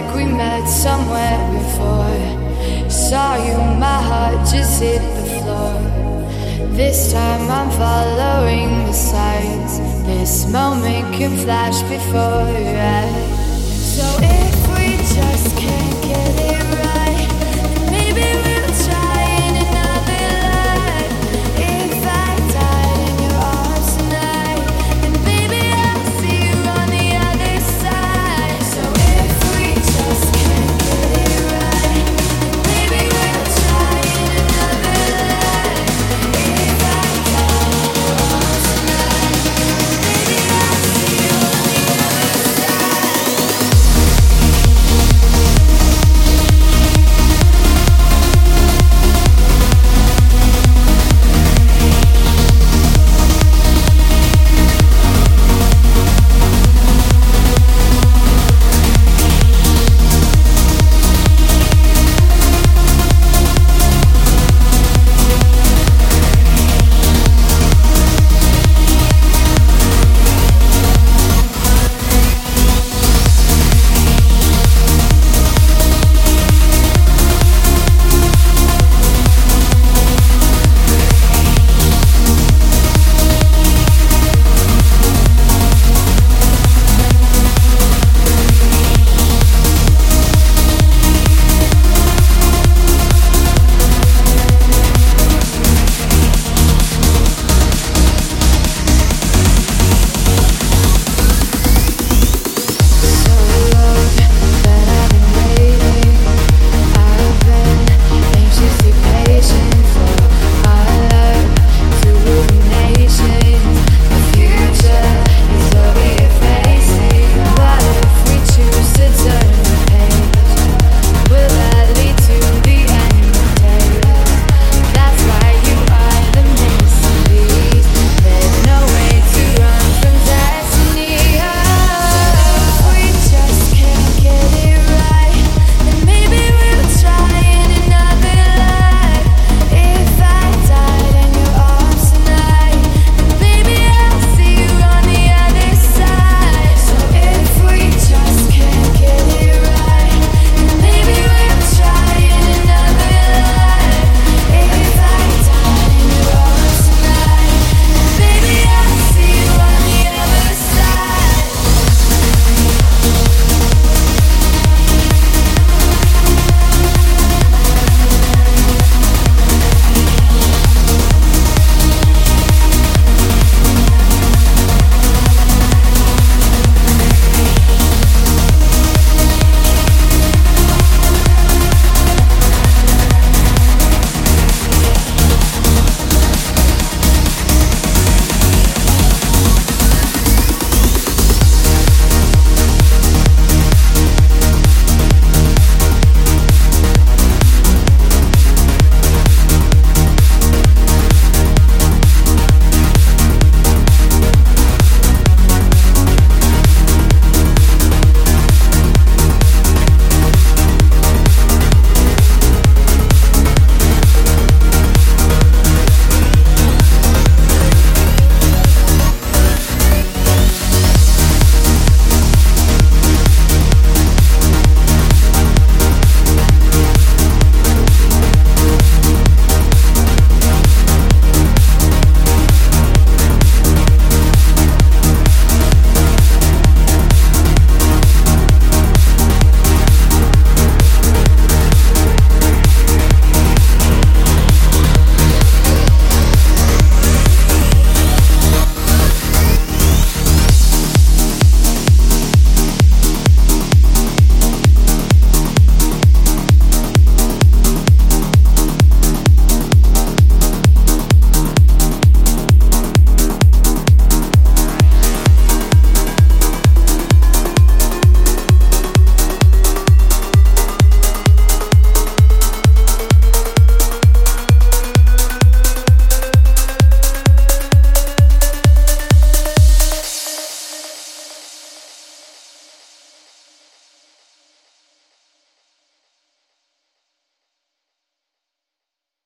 like we met somewhere before. Saw you, my heart just hit the floor. This time I'm following the signs. This moment can flash before your eyes. So if we just can't get